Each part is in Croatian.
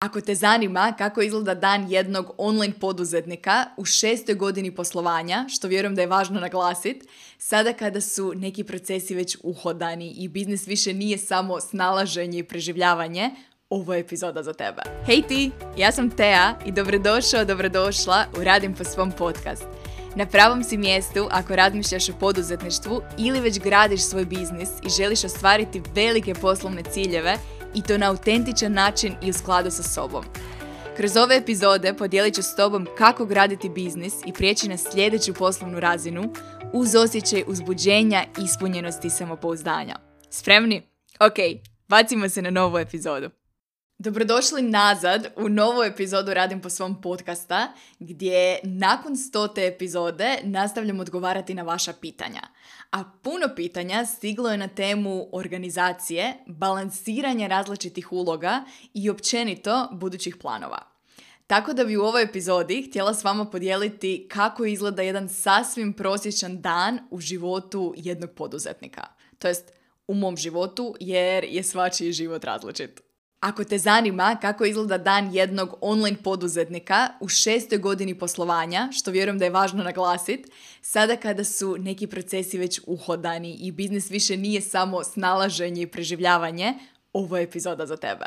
Ako te zanima kako izgleda dan jednog online poduzetnika u šestoj godini poslovanja, što vjerujem da je važno naglasiti, sada kada su neki procesi već uhodani i biznis više nije samo snalaženje i preživljavanje, ovo je epizoda za tebe. Hej ti, ja sam Tea i dobrodošao, dobrodošla u Radim po svom podcast. Na pravom si mjestu ako razmišljaš o poduzetništvu ili već gradiš svoj biznis i želiš ostvariti velike poslovne ciljeve i to na autentičan način i u skladu sa sobom. Kroz ove epizode podijelit ću s tobom kako graditi biznis i prijeći na sljedeću poslovnu razinu uz osjećaj uzbuđenja, ispunjenosti i samopouzdanja. Spremni? Ok, bacimo se na novu epizodu. Dobrodošli nazad u novu epizodu Radim po svom podcasta gdje nakon stote epizode nastavljam odgovarati na vaša pitanja. A puno pitanja stiglo je na temu organizacije, balansiranja različitih uloga i općenito budućih planova. Tako da bi u ovoj epizodi htjela s vama podijeliti kako izgleda jedan sasvim prosječan dan u životu jednog poduzetnika. To jest u mom životu jer je svačiji život različit. Ako te zanima kako izgleda dan jednog online poduzetnika u šestoj godini poslovanja, što vjerujem da je važno naglasiti, sada kada su neki procesi već uhodani i biznis više nije samo snalaženje i preživljavanje, ovo je epizoda za tebe.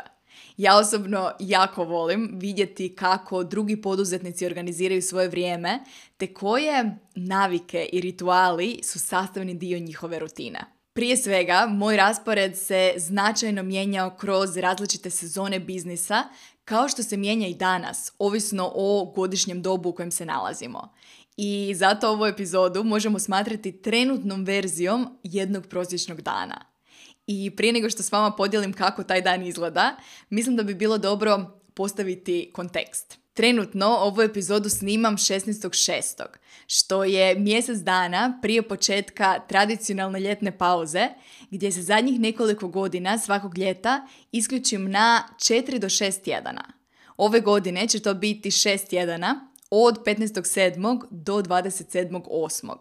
Ja osobno jako volim vidjeti kako drugi poduzetnici organiziraju svoje vrijeme, te koje navike i rituali su sastavni dio njihove rutine. Prije svega, moj raspored se značajno mijenjao kroz različite sezone biznisa, kao što se mijenja i danas, ovisno o godišnjem dobu u kojem se nalazimo. I zato ovu epizodu možemo smatrati trenutnom verzijom jednog prosječnog dana. I prije nego što s vama podijelim kako taj dan izgleda, mislim da bi bilo dobro postaviti kontekst. Trenutno ovu epizodu snimam 16.6. što je mjesec dana prije početka tradicionalne ljetne pauze gdje se zadnjih nekoliko godina svakog ljeta isključim na 4 do 6 tjedana. Ove godine će to biti 6 tjedana od 15.7. do 27.8.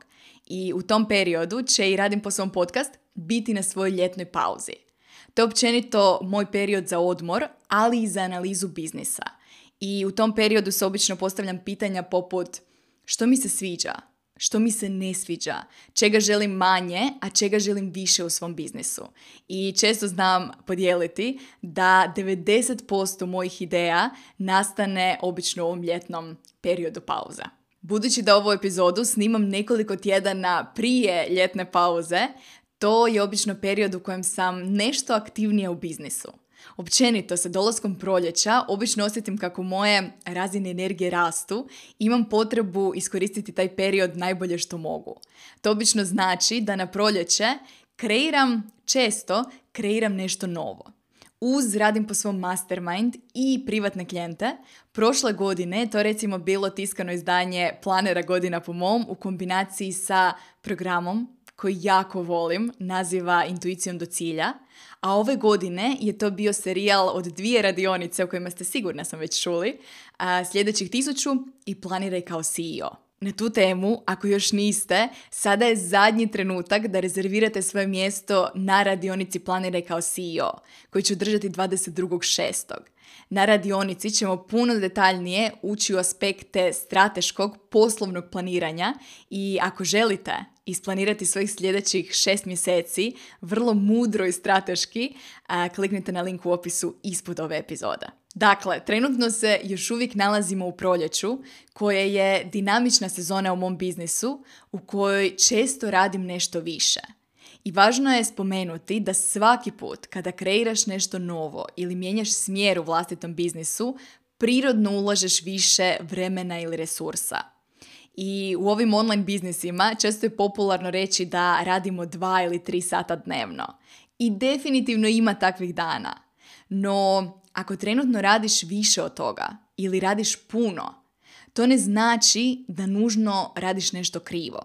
I u tom periodu će i radim po svom podcast biti na svojoj ljetnoj pauzi. To je općenito moj period za odmor, ali i za analizu biznisa – i u tom periodu se obično postavljam pitanja poput što mi se sviđa, što mi se ne sviđa, čega želim manje, a čega želim više u svom biznisu. I često znam podijeliti da 90% mojih ideja nastane obično u ovom ljetnom periodu pauza. Budući da ovu epizodu snimam nekoliko tjedana prije ljetne pauze, to je obično period u kojem sam nešto aktivnije u biznisu. Općenito, sa dolaskom proljeća obično osjetim kako moje razine energije rastu i imam potrebu iskoristiti taj period najbolje što mogu. To obično znači da na proljeće kreiram, često kreiram nešto novo. Uz radim po svom mastermind i privatne klijente, prošle godine to recimo bilo tiskano izdanje Planera godina po mom u kombinaciji sa programom koji jako volim, naziva Intuicijom do cilja, a ove godine je to bio serijal od dvije radionice o kojima ste sigurna sam već čuli, a sljedećih tisuću i planiraj kao CEO. Na tu temu, ako još niste, sada je zadnji trenutak da rezervirate svoje mjesto na radionici Planiraj kao CEO, koji će održati 22.6. Na radionici ćemo puno detaljnije ući u aspekte strateškog poslovnog planiranja i ako želite isplanirati svojih sljedećih šest mjeseci vrlo mudro i strateški, kliknite na link u opisu ispod ove epizode. Dakle, trenutno se još uvijek nalazimo u proljeću, koje je dinamična sezona u mom biznisu, u kojoj često radim nešto više. I važno je spomenuti da svaki put kada kreiraš nešto novo ili mijenjaš smjer u vlastitom biznisu, prirodno ulažeš više vremena ili resursa. I u ovim online biznisima često je popularno reći da radimo dva ili tri sata dnevno. I definitivno ima takvih dana. No, ako trenutno radiš više od toga ili radiš puno, to ne znači da nužno radiš nešto krivo.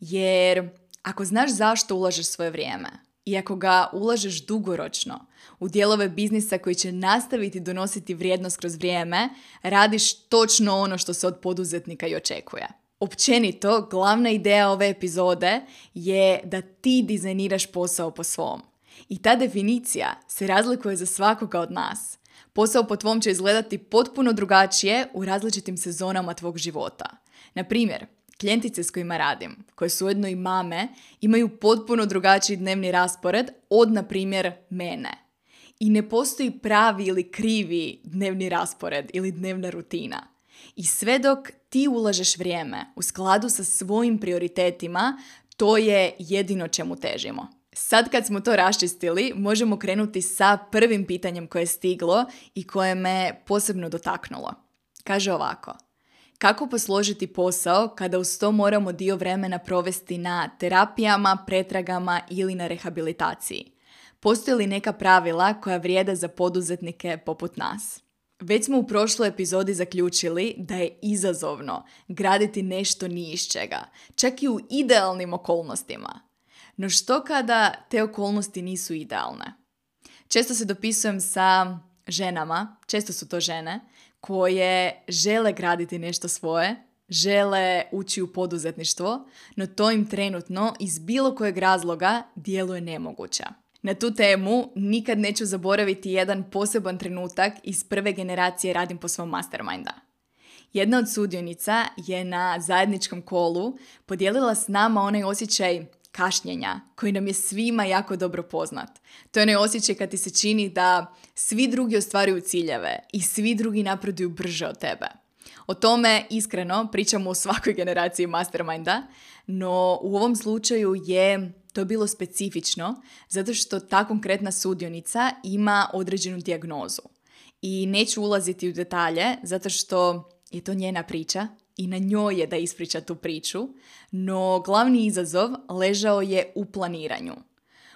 Jer ako znaš zašto ulažeš svoje vrijeme i ako ga ulažeš dugoročno u dijelove biznisa koji će nastaviti donositi vrijednost kroz vrijeme, radiš točno ono što se od poduzetnika i očekuje. Općenito, glavna ideja ove epizode je da ti dizajniraš posao po svom. I ta definicija se razlikuje za svakoga od nas. Posao po tvom će izgledati potpuno drugačije u različitim sezonama tvog života. Na primjer, klijentice s kojima radim, koje su ujedno i mame, imaju potpuno drugačiji dnevni raspored od, na primjer, mene. I ne postoji pravi ili krivi dnevni raspored ili dnevna rutina. I sve dok ti ulažeš vrijeme u skladu sa svojim prioritetima, to je jedino čemu težimo. Sad kad smo to raščistili, možemo krenuti sa prvim pitanjem koje je stiglo i koje me posebno dotaknulo. Kaže ovako. Kako posložiti posao kada uz to moramo dio vremena provesti na terapijama, pretragama ili na rehabilitaciji? Postoje li neka pravila koja vrijede za poduzetnike poput nas? Već smo u prošloj epizodi zaključili da je izazovno graditi nešto ni iz čega, čak i u idealnim okolnostima. No što kada te okolnosti nisu idealne? Često se dopisujem sa ženama, često su to žene, koje žele graditi nešto svoje, žele ući u poduzetništvo, no to im trenutno iz bilo kojeg razloga djeluje nemoguće. Na tu temu nikad neću zaboraviti jedan poseban trenutak iz prve generacije Radim po svom masterminda. Jedna od sudionica je na zajedničkom kolu podijelila s nama onaj osjećaj kašnjenja koji nam je svima jako dobro poznat. To je onaj osjećaj kad ti se čini da svi drugi ostvaruju ciljeve i svi drugi napreduju brže od tebe. O tome iskreno pričamo u svakoj generaciji masterminda, no u ovom slučaju je to bilo specifično zato što ta konkretna sudionica ima određenu dijagnozu. I neću ulaziti u detalje zato što je to njena priča i na njoj je da ispriča tu priču, no glavni izazov ležao je u planiranju.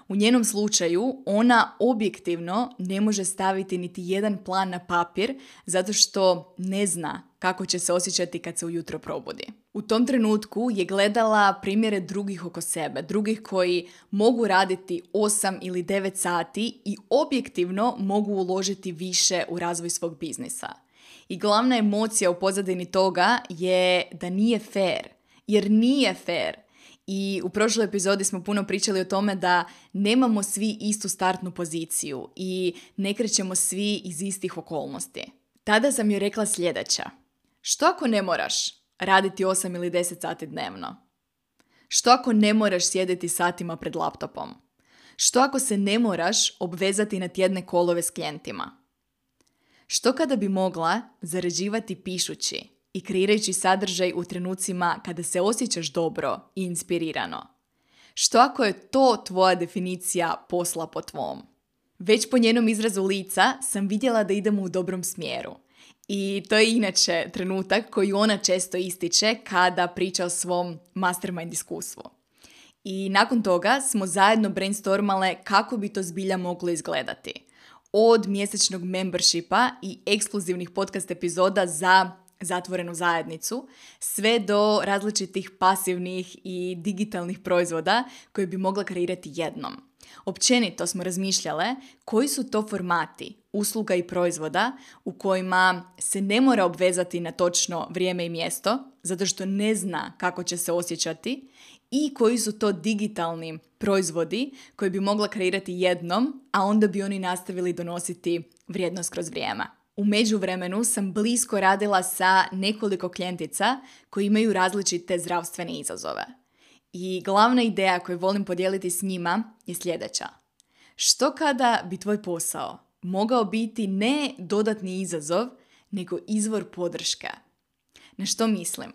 U njenom slučaju ona objektivno ne može staviti niti jedan plan na papir zato što ne zna kako će se osjećati kad se ujutro probudi. U tom trenutku je gledala primjere drugih oko sebe, drugih koji mogu raditi 8 ili 9 sati i objektivno mogu uložiti više u razvoj svog biznisa. I glavna emocija u pozadini toga je da nije fair. Jer nije fair. I u prošloj epizodi smo puno pričali o tome da nemamo svi istu startnu poziciju i ne krećemo svi iz istih okolnosti. Tada sam joj rekla sljedeća. Što ako ne moraš raditi 8 ili 10 sati dnevno? Što ako ne moraš sjediti satima pred laptopom? Što ako se ne moraš obvezati na tjedne kolove s klijentima? Što kada bi mogla zarađivati pišući i kreirajući sadržaj u trenucima kada se osjećaš dobro i inspirirano? Što ako je to tvoja definicija posla po tvom? Već po njenom izrazu lica sam vidjela da idemo u dobrom smjeru. I to je inače trenutak koji ona često ističe kada priča o svom mastermind iskustvu. I nakon toga smo zajedno brainstormale kako bi to zbilja moglo izgledati – od mjesečnog membershipa i ekskluzivnih podcast epizoda za zatvorenu zajednicu, sve do različitih pasivnih i digitalnih proizvoda koje bi mogla kreirati jednom. Općenito smo razmišljale koji su to formati usluga i proizvoda u kojima se ne mora obvezati na točno vrijeme i mjesto, zato što ne zna kako će se osjećati i koji su to digitalni proizvodi koji bi mogla kreirati jednom, a onda bi oni nastavili donositi vrijednost kroz vrijeme. U međuvremenu sam blisko radila sa nekoliko klijentica koji imaju različite zdravstvene izazove. I glavna ideja koju volim podijeliti s njima je sljedeća. Što kada bi tvoj posao mogao biti ne dodatni izazov, nego izvor podrške? Na što mislim?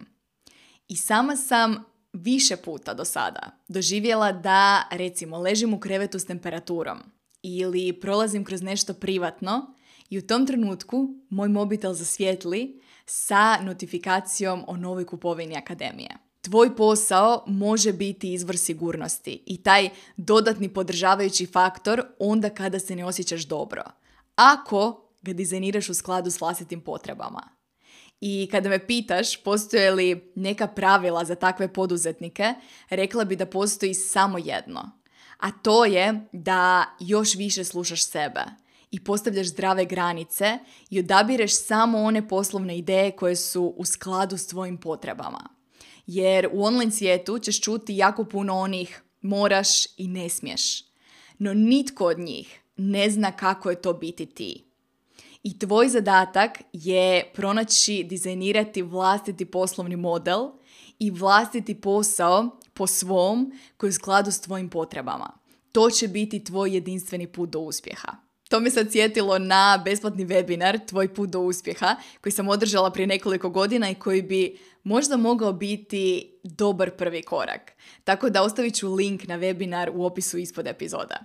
I sama sam više puta do sada doživjela da, recimo, ležim u krevetu s temperaturom ili prolazim kroz nešto privatno i u tom trenutku moj mobitel zasvijetli sa notifikacijom o novoj kupovini akademije. Tvoj posao može biti izvor sigurnosti i taj dodatni podržavajući faktor onda kada se ne osjećaš dobro. Ako ga dizajniraš u skladu s vlastitim potrebama. I kada me pitaš postoje li neka pravila za takve poduzetnike, rekla bi da postoji samo jedno. A to je da još više slušaš sebe i postavljaš zdrave granice i odabireš samo one poslovne ideje koje su u skladu s tvojim potrebama. Jer u online svijetu ćeš čuti jako puno onih moraš i ne smiješ. No nitko od njih ne zna kako je to biti ti. I tvoj zadatak je pronaći, dizajnirati vlastiti poslovni model i vlastiti posao po svom koji je u skladu s tvojim potrebama. To će biti tvoj jedinstveni put do uspjeha. To mi se sjetilo na besplatni webinar Tvoj put do uspjeha koji sam održala prije nekoliko godina i koji bi možda mogao biti dobar prvi korak. Tako da ostavit ću link na webinar u opisu ispod epizoda.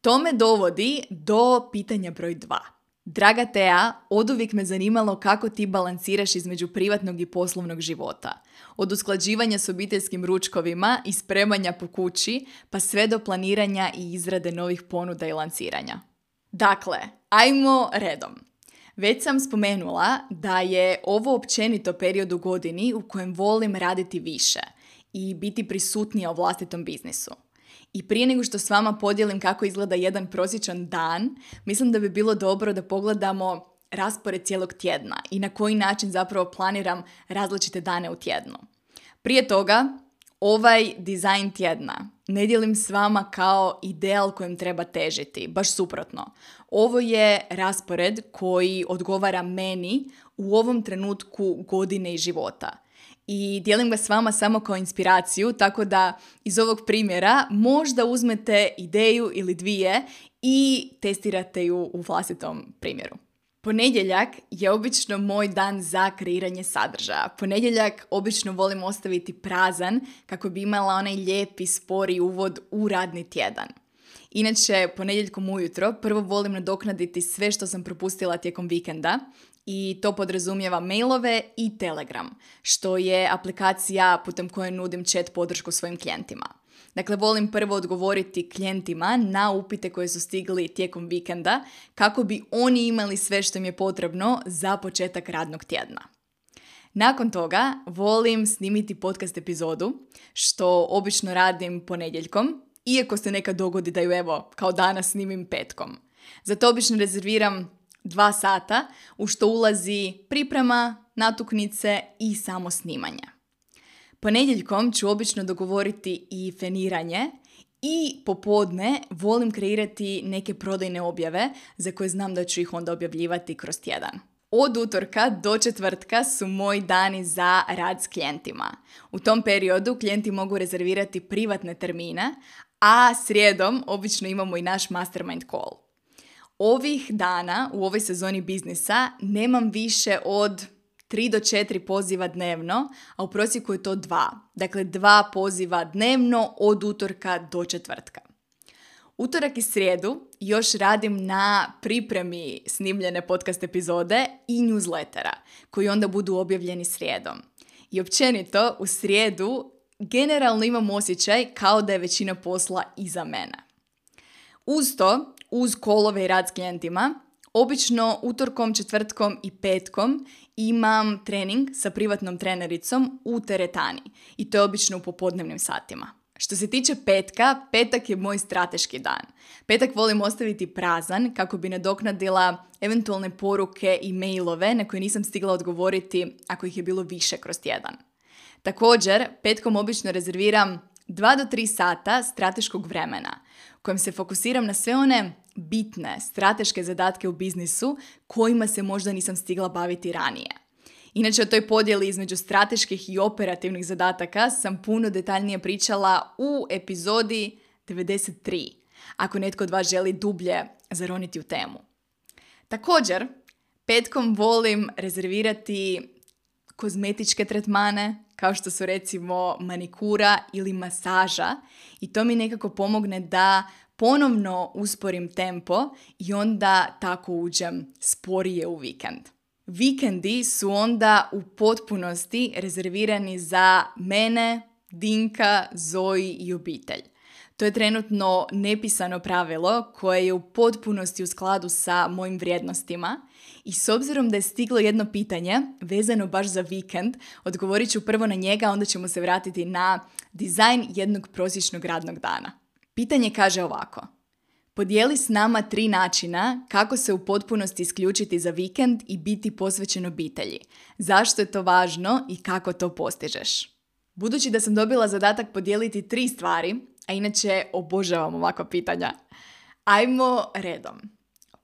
To me dovodi do pitanja broj 2. Draga Tea, oduvijek me zanimalo kako ti balansiraš između privatnog i poslovnog života. Od usklađivanja s obiteljskim ručkovima i spremanja po kući, pa sve do planiranja i izrade novih ponuda i lanciranja. Dakle, ajmo redom. Već sam spomenula da je ovo općenito period u godini u kojem volim raditi više i biti prisutnija u vlastitom biznisu. I prije nego što s vama podijelim kako izgleda jedan prosječan dan, mislim da bi bilo dobro da pogledamo raspored cijelog tjedna i na koji način zapravo planiram različite dane u tjednu. Prije toga, ovaj dizajn tjedna ne dijelim s vama kao ideal kojem treba težiti, baš suprotno. Ovo je raspored koji odgovara meni u ovom trenutku godine i života. I dijelim ga s vama samo kao inspiraciju, tako da iz ovog primjera možda uzmete ideju ili dvije i testirate ju u vlastitom primjeru. Ponedjeljak je obično moj dan za kreiranje sadržaja. Ponedjeljak obično volim ostaviti prazan kako bi imala onaj lijepi, spori uvod u radni tjedan. Inače, ponedjeljkom ujutro prvo volim nadoknaditi sve što sam propustila tijekom vikenda i to podrazumijeva mailove i Telegram, što je aplikacija putem koje nudim chat podršku svojim klijentima. Dakle, volim prvo odgovoriti klijentima na upite koje su stigli tijekom vikenda kako bi oni imali sve što im je potrebno za početak radnog tjedna. Nakon toga volim snimiti podcast epizodu, što obično radim ponedjeljkom, iako se nekad dogodi da ju evo, kao danas snimim petkom. Za to obično rezerviram dva sata, u što ulazi priprema, natuknice i samo snimanje. Ponedjeljkom ću obično dogovoriti i feniranje i popodne volim kreirati neke prodajne objave za koje znam da ću ih onda objavljivati kroz tjedan. Od utorka do četvrtka su moji dani za rad s klijentima. U tom periodu klijenti mogu rezervirati privatne termine, a srijedom obično imamo i naš mastermind call. Ovih dana u ovoj sezoni biznisa nemam više od 3 do 4 poziva dnevno, a u prosjeku je to 2. Dakle, dva poziva dnevno od utorka do četvrtka. Utorak i srijedu još radim na pripremi snimljene podcast epizode i newslettera, koji onda budu objavljeni srijedom. I općenito, u srijedu generalno imam osjećaj kao da je većina posla iza mene. Uz to, uz kolove i rad s klijentima, obično utorkom, četvrtkom i petkom imam trening sa privatnom trenericom u teretani i to je obično u popodnevnim satima. Što se tiče petka, petak je moj strateški dan. Petak volim ostaviti prazan kako bi nadoknadila eventualne poruke i mailove na koje nisam stigla odgovoriti ako ih je bilo više kroz tjedan. Također, petkom obično rezerviram 2 do 3 sata strateškog vremena kojem se fokusiram na sve one bitne strateške zadatke u biznisu kojima se možda nisam stigla baviti ranije. Inače o toj podjeli između strateških i operativnih zadataka sam puno detaljnije pričala u epizodi 93, ako netko od vas želi dublje zaroniti u temu. Također, petkom volim rezervirati kozmetičke tretmane, kao što su recimo manikura ili masaža i to mi nekako pomogne da ponovno usporim tempo i onda tako uđem sporije u vikend. Vikendi su onda u potpunosti rezervirani za mene, Dinka, Zoji i obitelj. To je trenutno nepisano pravilo koje je u potpunosti u skladu sa mojim vrijednostima i s obzirom da je stiglo jedno pitanje vezano baš za vikend, odgovorit ću prvo na njega, onda ćemo se vratiti na dizajn jednog prosječnog radnog dana. Pitanje kaže ovako. Podijeli s nama tri načina kako se u potpunosti isključiti za vikend i biti posvećen obitelji. Zašto je to važno i kako to postižeš? Budući da sam dobila zadatak podijeliti tri stvari, a inače obožavam ovakva pitanja, ajmo redom.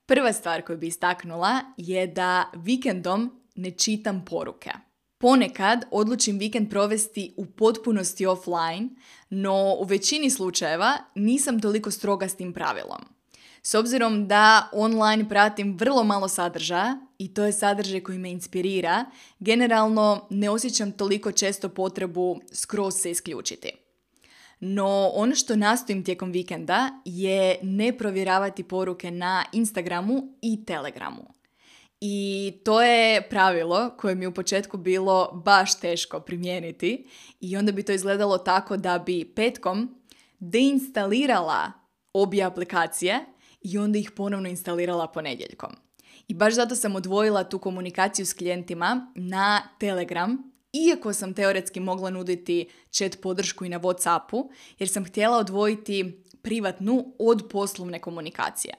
Prva stvar koju bi istaknula je da vikendom ne čitam poruke. Ponekad odlučim vikend provesti u potpunosti offline, no u većini slučajeva nisam toliko stroga s tim pravilom. S obzirom da online pratim vrlo malo sadržaja i to je sadržaj koji me inspirira, generalno ne osjećam toliko često potrebu skroz se isključiti. No ono što nastojim tijekom vikenda je ne provjeravati poruke na Instagramu i Telegramu. I to je pravilo koje mi u početku bilo baš teško primijeniti i onda bi to izgledalo tako da bi petkom deinstalirala obje aplikacije i onda ih ponovno instalirala ponedjeljkom. I baš zato sam odvojila tu komunikaciju s klijentima na Telegram, iako sam teoretski mogla nuditi chat podršku i na Whatsappu, jer sam htjela odvojiti privatnu od poslovne komunikacije.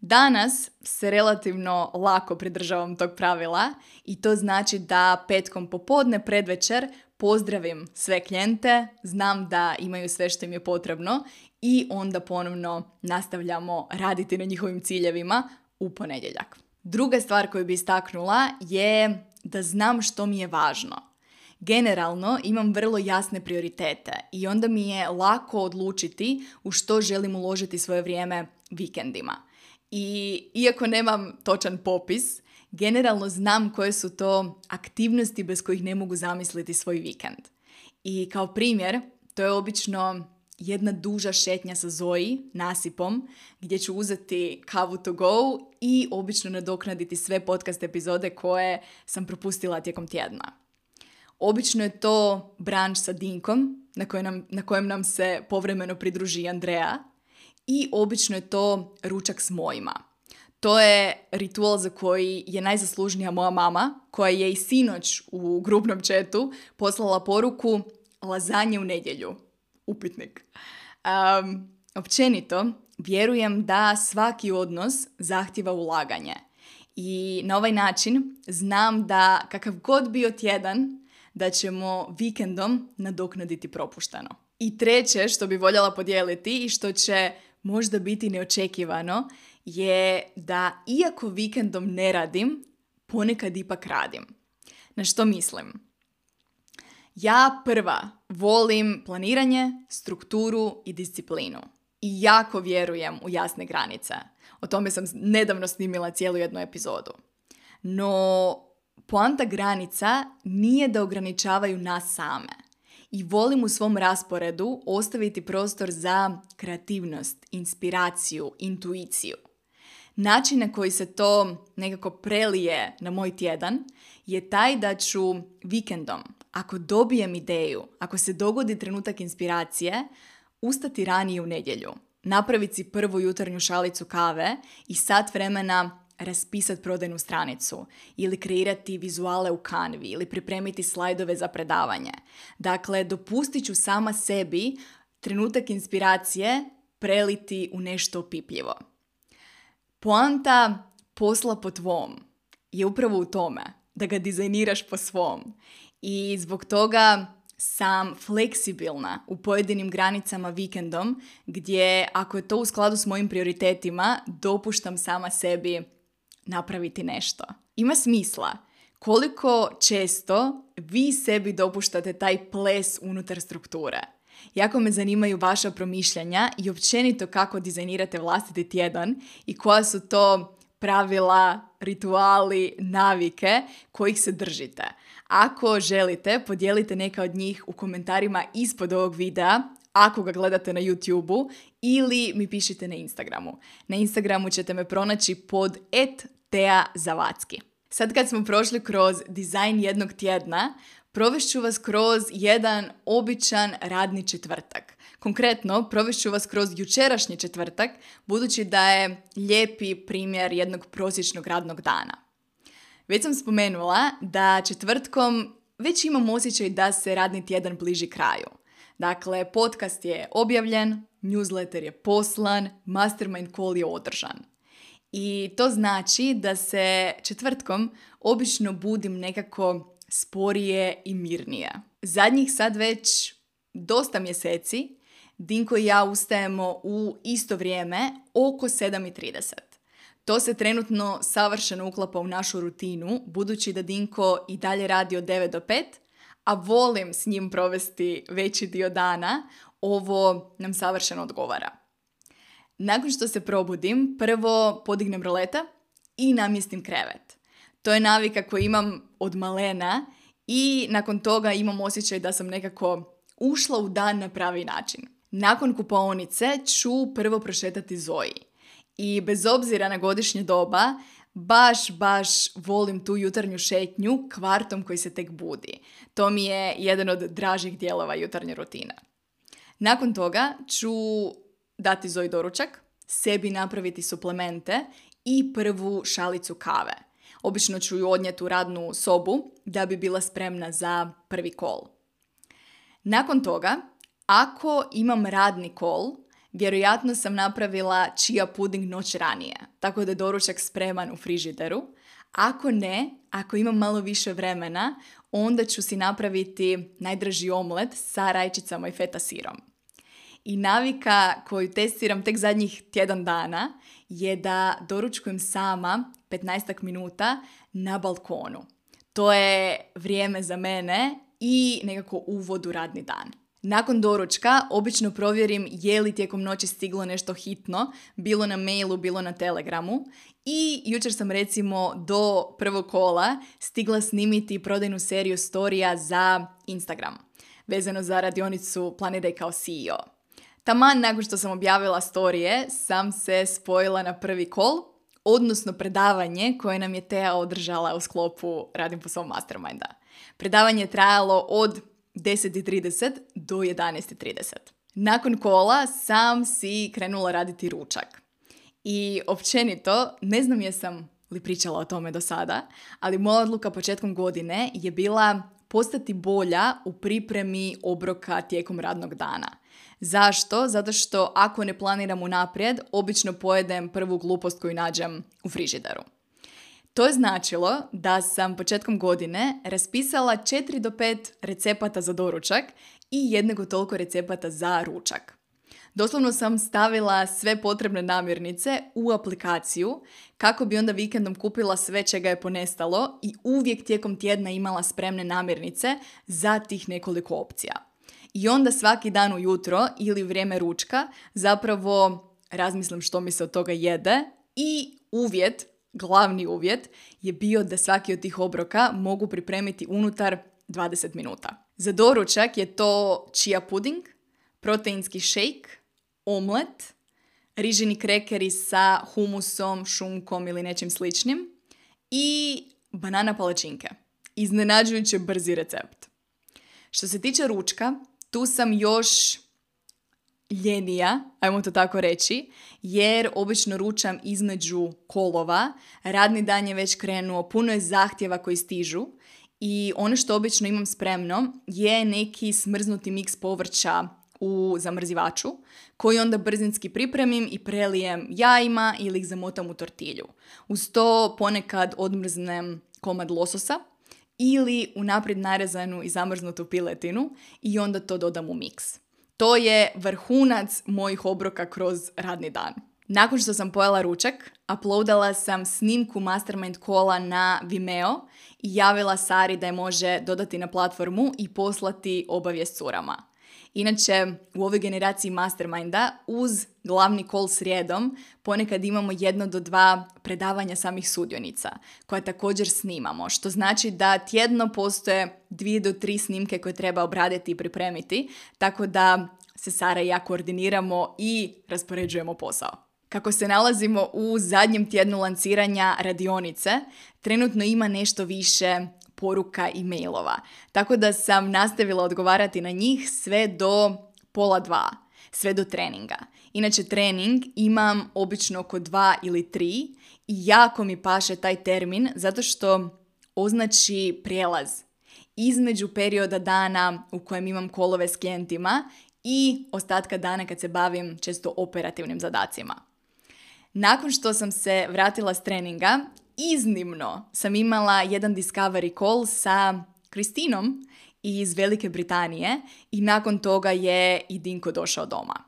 Danas se relativno lako pridržavam tog pravila i to znači da petkom popodne predvečer pozdravim sve klijente, znam da imaju sve što im je potrebno i onda ponovno nastavljamo raditi na njihovim ciljevima u ponedjeljak. Druga stvar koju bi istaknula je da znam što mi je važno. Generalno imam vrlo jasne prioritete i onda mi je lako odlučiti u što želim uložiti svoje vrijeme vikendima. I iako nemam točan popis, generalno znam koje su to aktivnosti bez kojih ne mogu zamisliti svoj vikend. I kao primjer, to je obično jedna duža šetnja sa Zoji, nasipom, gdje ću uzeti kavu to go i obično nadoknaditi sve podcast epizode koje sam propustila tijekom tjedna. Obično je to branč sa Dinkom, na kojem nam, na kojem nam se povremeno pridruži Andreja, i obično je to ručak s mojima. To je ritual za koji je najzaslužnija moja mama, koja je i sinoć u grupnom četu poslala poruku lazanje u nedjelju. Upitnik. Um, općenito, vjerujem da svaki odnos zahtjeva ulaganje. I na ovaj način znam da kakav god bio tjedan, da ćemo vikendom nadoknaditi propuštano. I treće što bi voljela podijeliti i što će možda biti neočekivano je da iako vikendom ne radim, ponekad ipak radim. Na što mislim? Ja prva volim planiranje, strukturu i disciplinu. I jako vjerujem u jasne granice. O tome sam nedavno snimila cijelu jednu epizodu. No, poanta granica nije da ograničavaju nas same i volim u svom rasporedu ostaviti prostor za kreativnost, inspiraciju, intuiciju. Način na koji se to nekako prelije na moj tjedan je taj da ću vikendom, ako dobijem ideju, ako se dogodi trenutak inspiracije, ustati ranije u nedjelju, napraviti prvu jutarnju šalicu kave i sat vremena raspisati prodajnu stranicu ili kreirati vizuale u kanvi ili pripremiti slajdove za predavanje. Dakle, dopustit ću sama sebi trenutak inspiracije preliti u nešto opipljivo. Poanta posla po tvom je upravo u tome da ga dizajniraš po svom. I zbog toga sam fleksibilna u pojedinim granicama vikendom gdje ako je to u skladu s mojim prioritetima dopuštam sama sebi napraviti nešto. Ima smisla. Koliko često vi sebi dopuštate taj ples unutar strukture? Jako me zanimaju vaša promišljanja i općenito kako dizajnirate vlastiti tjedan i koja su to pravila, rituali, navike kojih se držite. Ako želite, podijelite neka od njih u komentarima ispod ovog videa, ako ga gledate na YouTube-u ili mi pišite na Instagramu. Na Instagramu ćete me pronaći pod et Teja Zavacki. Sad kad smo prošli kroz dizajn jednog tjedna, provešću vas kroz jedan običan radni četvrtak. Konkretno, provešću vas kroz jučerašnji četvrtak, budući da je lijepi primjer jednog prosječnog radnog dana. Već sam spomenula da četvrtkom već imam osjećaj da se radni tjedan bliži kraju. Dakle, podcast je objavljen, newsletter je poslan, mastermind call je održan. I to znači da se četvrtkom obično budim nekako sporije i mirnije. Zadnjih sad već dosta mjeseci Dinko i ja ustajemo u isto vrijeme oko 7.30. To se trenutno savršeno uklapa u našu rutinu, budući da Dinko i dalje radi od 9 do 5, a volim s njim provesti veći dio dana, ovo nam savršeno odgovara. Nakon što se probudim, prvo podignem roleta i namjestim krevet. To je navika koju imam od malena i nakon toga imam osjećaj da sam nekako ušla u dan na pravi način. Nakon kupaonice ću prvo prošetati Zoji. I bez obzira na godišnje doba, baš, baš volim tu jutarnju šetnju kvartom koji se tek budi. To mi je jedan od dražih dijelova jutarnje rutine. Nakon toga ću dati Zoji doručak, sebi napraviti suplemente i prvu šalicu kave. Obično ću ju odnijeti u radnu sobu da bi bila spremna za prvi kol. Nakon toga, ako imam radni kol, vjerojatno sam napravila čija puding noć ranije, tako da je doručak spreman u frižideru. Ako ne, ako imam malo više vremena, onda ću si napraviti najdraži omlet sa rajčicama i feta sirom. I navika koju testiram tek zadnjih tjedan dana je da doručkujem sama 15 minuta na balkonu. To je vrijeme za mene i nekako uvod u radni dan. Nakon doručka obično provjerim je li tijekom noći stiglo nešto hitno, bilo na mailu, bilo na telegramu. I jučer sam recimo do prvog kola stigla snimiti prodajnu seriju storija za Instagram, vezano za radionicu Planiraj kao CEO. Taman nakon što sam objavila storije, sam se spojila na prvi kol, odnosno predavanje koje nam je Tea održala u sklopu Radim po svom masterminda. Predavanje je trajalo od 10.30 do 11.30. Nakon kola sam si krenula raditi ručak. I općenito, ne znam jesam li pričala o tome do sada, ali moja odluka početkom godine je bila postati bolja u pripremi obroka tijekom radnog dana. Zašto? Zato što ako ne planiram unaprijed, obično pojedem prvu glupost koju nađem u frižideru. To je značilo da sam početkom godine raspisala 4 do 5 recepata za doručak i jednego toliko recepata za ručak. Doslovno sam stavila sve potrebne namirnice u aplikaciju kako bi onda vikendom kupila sve čega je ponestalo i uvijek tijekom tjedna imala spremne namirnice za tih nekoliko opcija. I onda svaki dan ujutro ili vrijeme ručka zapravo razmislim što mi se od toga jede i uvjet glavni uvjet je bio da svaki od tih obroka mogu pripremiti unutar 20 minuta. Za doručak je to chia puding, proteinski shake, omlet, riženi krekeri sa humusom, šunkom ili nečim sličnim i banana palačinke. Iznenađujuće brzi recept. Što se tiče ručka, tu sam još ljenija, ajmo to tako reći, jer obično ručam između kolova, radni dan je već krenuo, puno je zahtjeva koji stižu i ono što obično imam spremno je neki smrznuti miks povrća u zamrzivaču, koji onda brzinski pripremim i prelijem jajima ili ih zamotam u tortilju. Uz to ponekad odmrznem komad lososa ili unaprijed narezanu i zamrznutu piletinu i onda to dodam u miks. To je vrhunac mojih obroka kroz radni dan. Nakon što sam pojela ručak, uploadala sam snimku Mastermind kola na Vimeo i javila Sari da je može dodati na platformu i poslati obavijest curama. Inače, u ovoj generaciji Masterminda uz glavni kol srijedom ponekad imamo jedno do dva predavanja samih sudionica koja također snimamo, što znači da tjedno postoje dvije do tri snimke koje treba obraditi i pripremiti, tako da se Sara i ja koordiniramo i raspoređujemo posao. Kako se nalazimo u zadnjem tjednu lanciranja radionice, trenutno ima nešto više poruka i mailova. Tako da sam nastavila odgovarati na njih sve do pola dva, sve do treninga. Inače, trening imam obično oko dva ili tri i jako mi paše taj termin zato što označi prijelaz između perioda dana u kojem imam kolove s klijentima i ostatka dana kad se bavim često operativnim zadacima. Nakon što sam se vratila s treninga, iznimno sam imala jedan discovery call sa Kristinom iz Velike Britanije i nakon toga je i Dinko došao doma.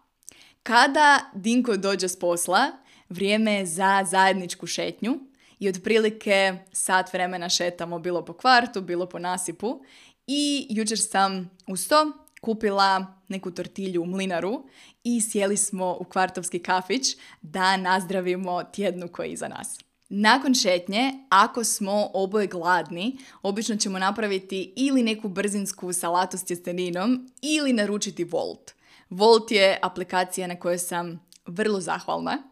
Kada Dinko dođe s posla, vrijeme je za zajedničku šetnju i otprilike sat vremena šetamo bilo po kvartu, bilo po nasipu i jučer sam uz to kupila neku tortilju u mlinaru i sjeli smo u kvartovski kafić da nazdravimo tjednu koji je iza nas. Nakon šetnje, ako smo oboje gladni, obično ćemo napraviti ili neku brzinsku salatu s tjesteninom ili naručiti Volt. Volt je aplikacija na kojoj sam vrlo zahvalna.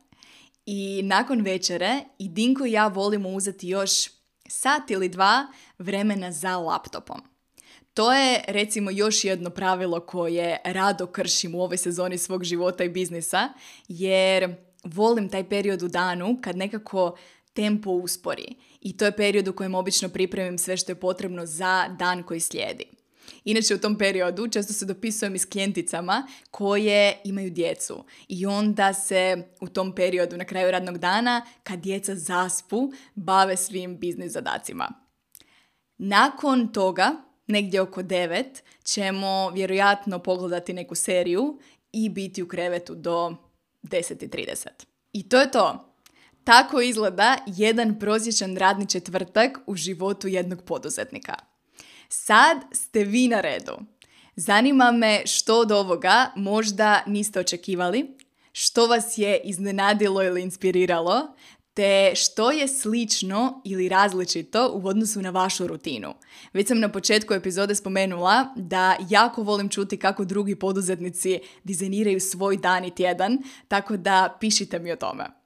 I nakon večere i Dinko i ja volimo uzeti još sat ili dva vremena za laptopom. To je recimo još jedno pravilo koje rado kršim u ovoj sezoni svog života i biznisa, jer volim taj period u danu kad nekako tempo uspori. I to je period u kojem obično pripremim sve što je potrebno za dan koji slijedi. Inače u tom periodu često se dopisujem i s klijenticama koje imaju djecu i onda se u tom periodu na kraju radnog dana kad djeca zaspu bave svim biznis zadacima. Nakon toga, negdje oko 9, ćemo vjerojatno pogledati neku seriju i biti u krevetu do 10.30. I to je to. Tako izgleda jedan prosječan radni četvrtak u životu jednog poduzetnika. Sad ste vi na redu. Zanima me što od ovoga možda niste očekivali, što vas je iznenadilo ili inspiriralo, te što je slično ili različito u odnosu na vašu rutinu. Već sam na početku epizode spomenula da jako volim čuti kako drugi poduzetnici dizajniraju svoj dan i tjedan, tako da pišite mi o tome.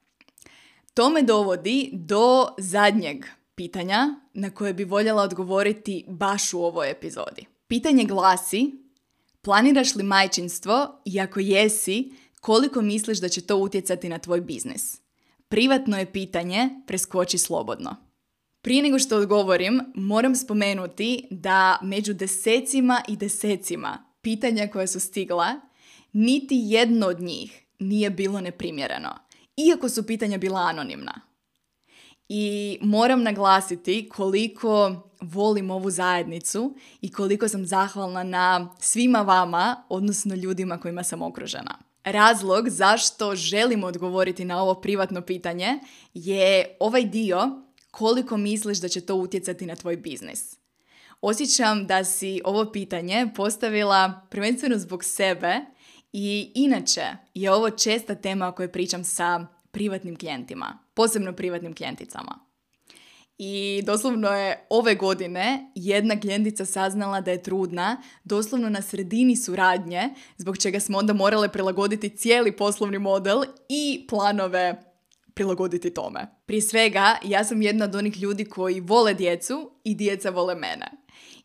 To me dovodi do zadnjeg pitanja na koje bi voljela odgovoriti baš u ovoj epizodi. Pitanje glasi, planiraš li majčinstvo i ako jesi, koliko misliš da će to utjecati na tvoj biznis? Privatno je pitanje, preskoči slobodno. Prije nego što odgovorim, moram spomenuti da među desecima i desecima pitanja koja su stigla, niti jedno od njih nije bilo neprimjereno, iako su pitanja bila anonimna. I moram naglasiti koliko volim ovu zajednicu i koliko sam zahvalna na svima vama, odnosno ljudima kojima sam okružena. Razlog zašto želim odgovoriti na ovo privatno pitanje je ovaj dio koliko misliš da će to utjecati na tvoj biznis. Osjećam da si ovo pitanje postavila prvenstveno zbog sebe i inače je ovo česta tema o kojoj pričam sa privatnim klijentima, posebno privatnim klijenticama. I doslovno je ove godine jedna klijentica saznala da je trudna doslovno na sredini suradnje, zbog čega smo onda morale prilagoditi cijeli poslovni model i planove prilagoditi tome. Prije svega, ja sam jedna od onih ljudi koji vole djecu i djeca vole mene.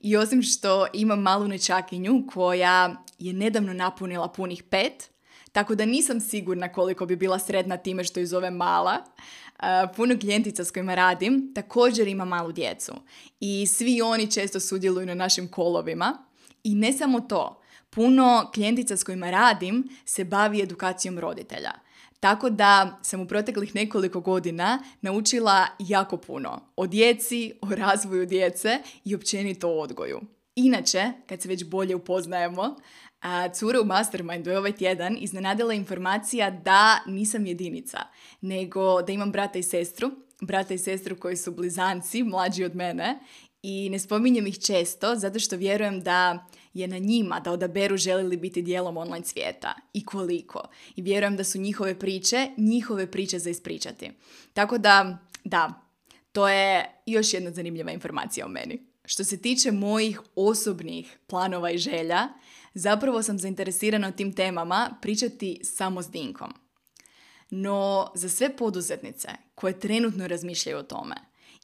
I osim što imam malu nečakinju koja je nedavno napunila punih pet, tako da nisam sigurna koliko bi bila sretna time što ju zove mala. Puno klijentica s kojima radim također ima malu djecu i svi oni često sudjeluju na našim kolovima. I ne samo to, puno klijentica s kojima radim se bavi edukacijom roditelja. Tako da sam u proteklih nekoliko godina naučila jako puno o djeci, o razvoju djece i općenito o odgoju. Inače, kad se već bolje upoznajemo, a cura u Mastermindu je ovaj tjedan iznenadila informacija da nisam jedinica, nego da imam brata i sestru, brata i sestru koji su blizanci, mlađi od mene i ne spominjem ih često zato što vjerujem da je na njima da odaberu želi li biti dijelom online svijeta i koliko. I vjerujem da su njihove priče, njihove priče za ispričati. Tako da, da, to je još jedna zanimljiva informacija o meni. Što se tiče mojih osobnih planova i želja, zapravo sam zainteresirana o tim temama pričati samo s Dinkom. No, za sve poduzetnice koje trenutno razmišljaju o tome,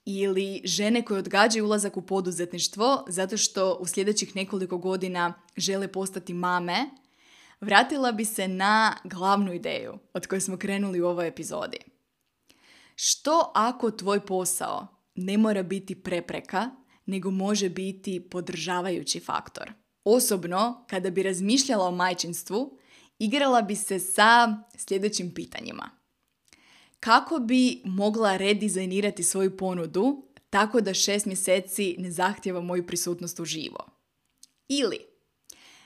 ili žene koje odgađaju ulazak u poduzetništvo zato što u sljedećih nekoliko godina žele postati mame, vratila bi se na glavnu ideju od koje smo krenuli u ovoj epizodi. Što ako tvoj posao ne mora biti prepreka, nego može biti podržavajući faktor? Osobno, kada bi razmišljala o majčinstvu, igrala bi se sa sljedećim pitanjima. Kako bi mogla redizajnirati svoju ponudu tako da šest mjeseci ne zahtjeva moju prisutnost u živo? Ili,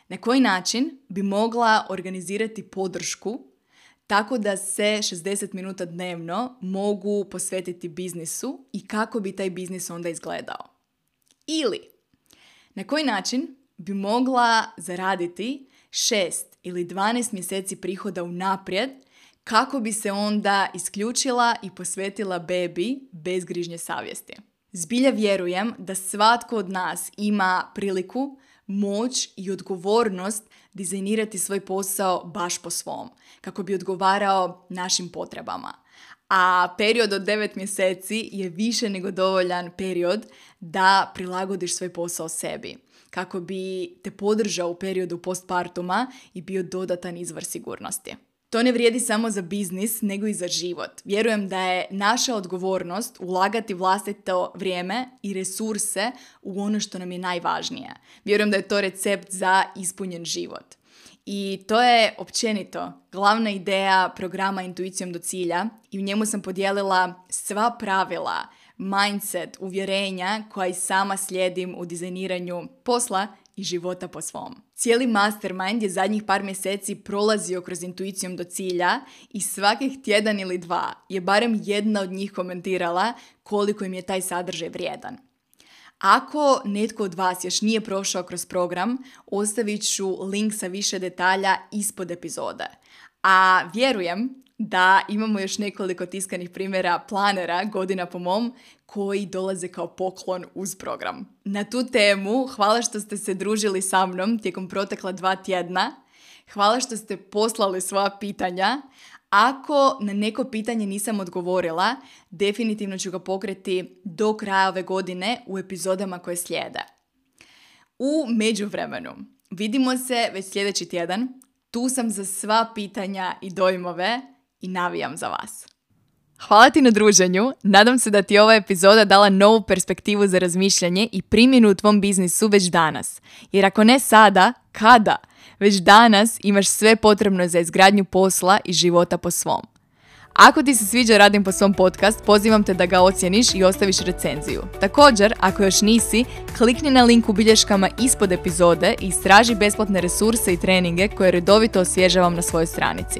na koji način bi mogla organizirati podršku tako da se 60 minuta dnevno mogu posvetiti biznisu i kako bi taj biznis onda izgledao. Ili na koji način bi mogla zaraditi 6 ili 12 mjeseci prihoda unaprijed kako bi se onda isključila i posvetila bebi bez grižnje savjesti. Zbilja vjerujem da svatko od nas ima priliku, moć i odgovornost dizajnirati svoj posao baš po svom, kako bi odgovarao našim potrebama. A period od 9 mjeseci je više nego dovoljan period da prilagodiš svoj posao sebi, kako bi te podržao u periodu postpartuma i bio dodatan izvor sigurnosti. To ne vrijedi samo za biznis, nego i za život. Vjerujem da je naša odgovornost ulagati vlastito vrijeme i resurse u ono što nam je najvažnije. Vjerujem da je to recept za ispunjen život. I to je općenito glavna ideja programa Intuicijom do cilja i u njemu sam podijelila sva pravila, mindset, uvjerenja koja i sama slijedim u dizajniranju posla i života po svom. Cijeli mastermind je zadnjih par mjeseci prolazio kroz intuicijom do cilja i svakih tjedan ili dva je barem jedna od njih komentirala koliko im je taj sadržaj vrijedan. Ako netko od vas još nije prošao kroz program, ostavit ću link sa više detalja ispod epizode. A vjerujem da imamo još nekoliko tiskanih primjera planera godina po mom koji dolaze kao poklon uz program. Na tu temu hvala što ste se družili sa mnom tijekom protekla dva tjedna. Hvala što ste poslali svoja pitanja. Ako na neko pitanje nisam odgovorila, definitivno ću ga pokreti do kraja ove godine u epizodama koje slijede. U međuvremenu vidimo se već sljedeći tjedan. Tu sam za sva pitanja i dojmove i navijam za vas. Hvala ti na druženju. Nadam se da ti je ova epizoda dala novu perspektivu za razmišljanje i primjenu u tvom biznisu već danas. Jer ako ne sada, kada? Već danas imaš sve potrebno za izgradnju posla i života po svom. Ako ti se sviđa Radim po svom podcast, pozivam te da ga ocjeniš i ostaviš recenziju. Također, ako još nisi, klikni na link u bilješkama ispod epizode i istraži besplatne resurse i treninge koje redovito osvježavam na svojoj stranici.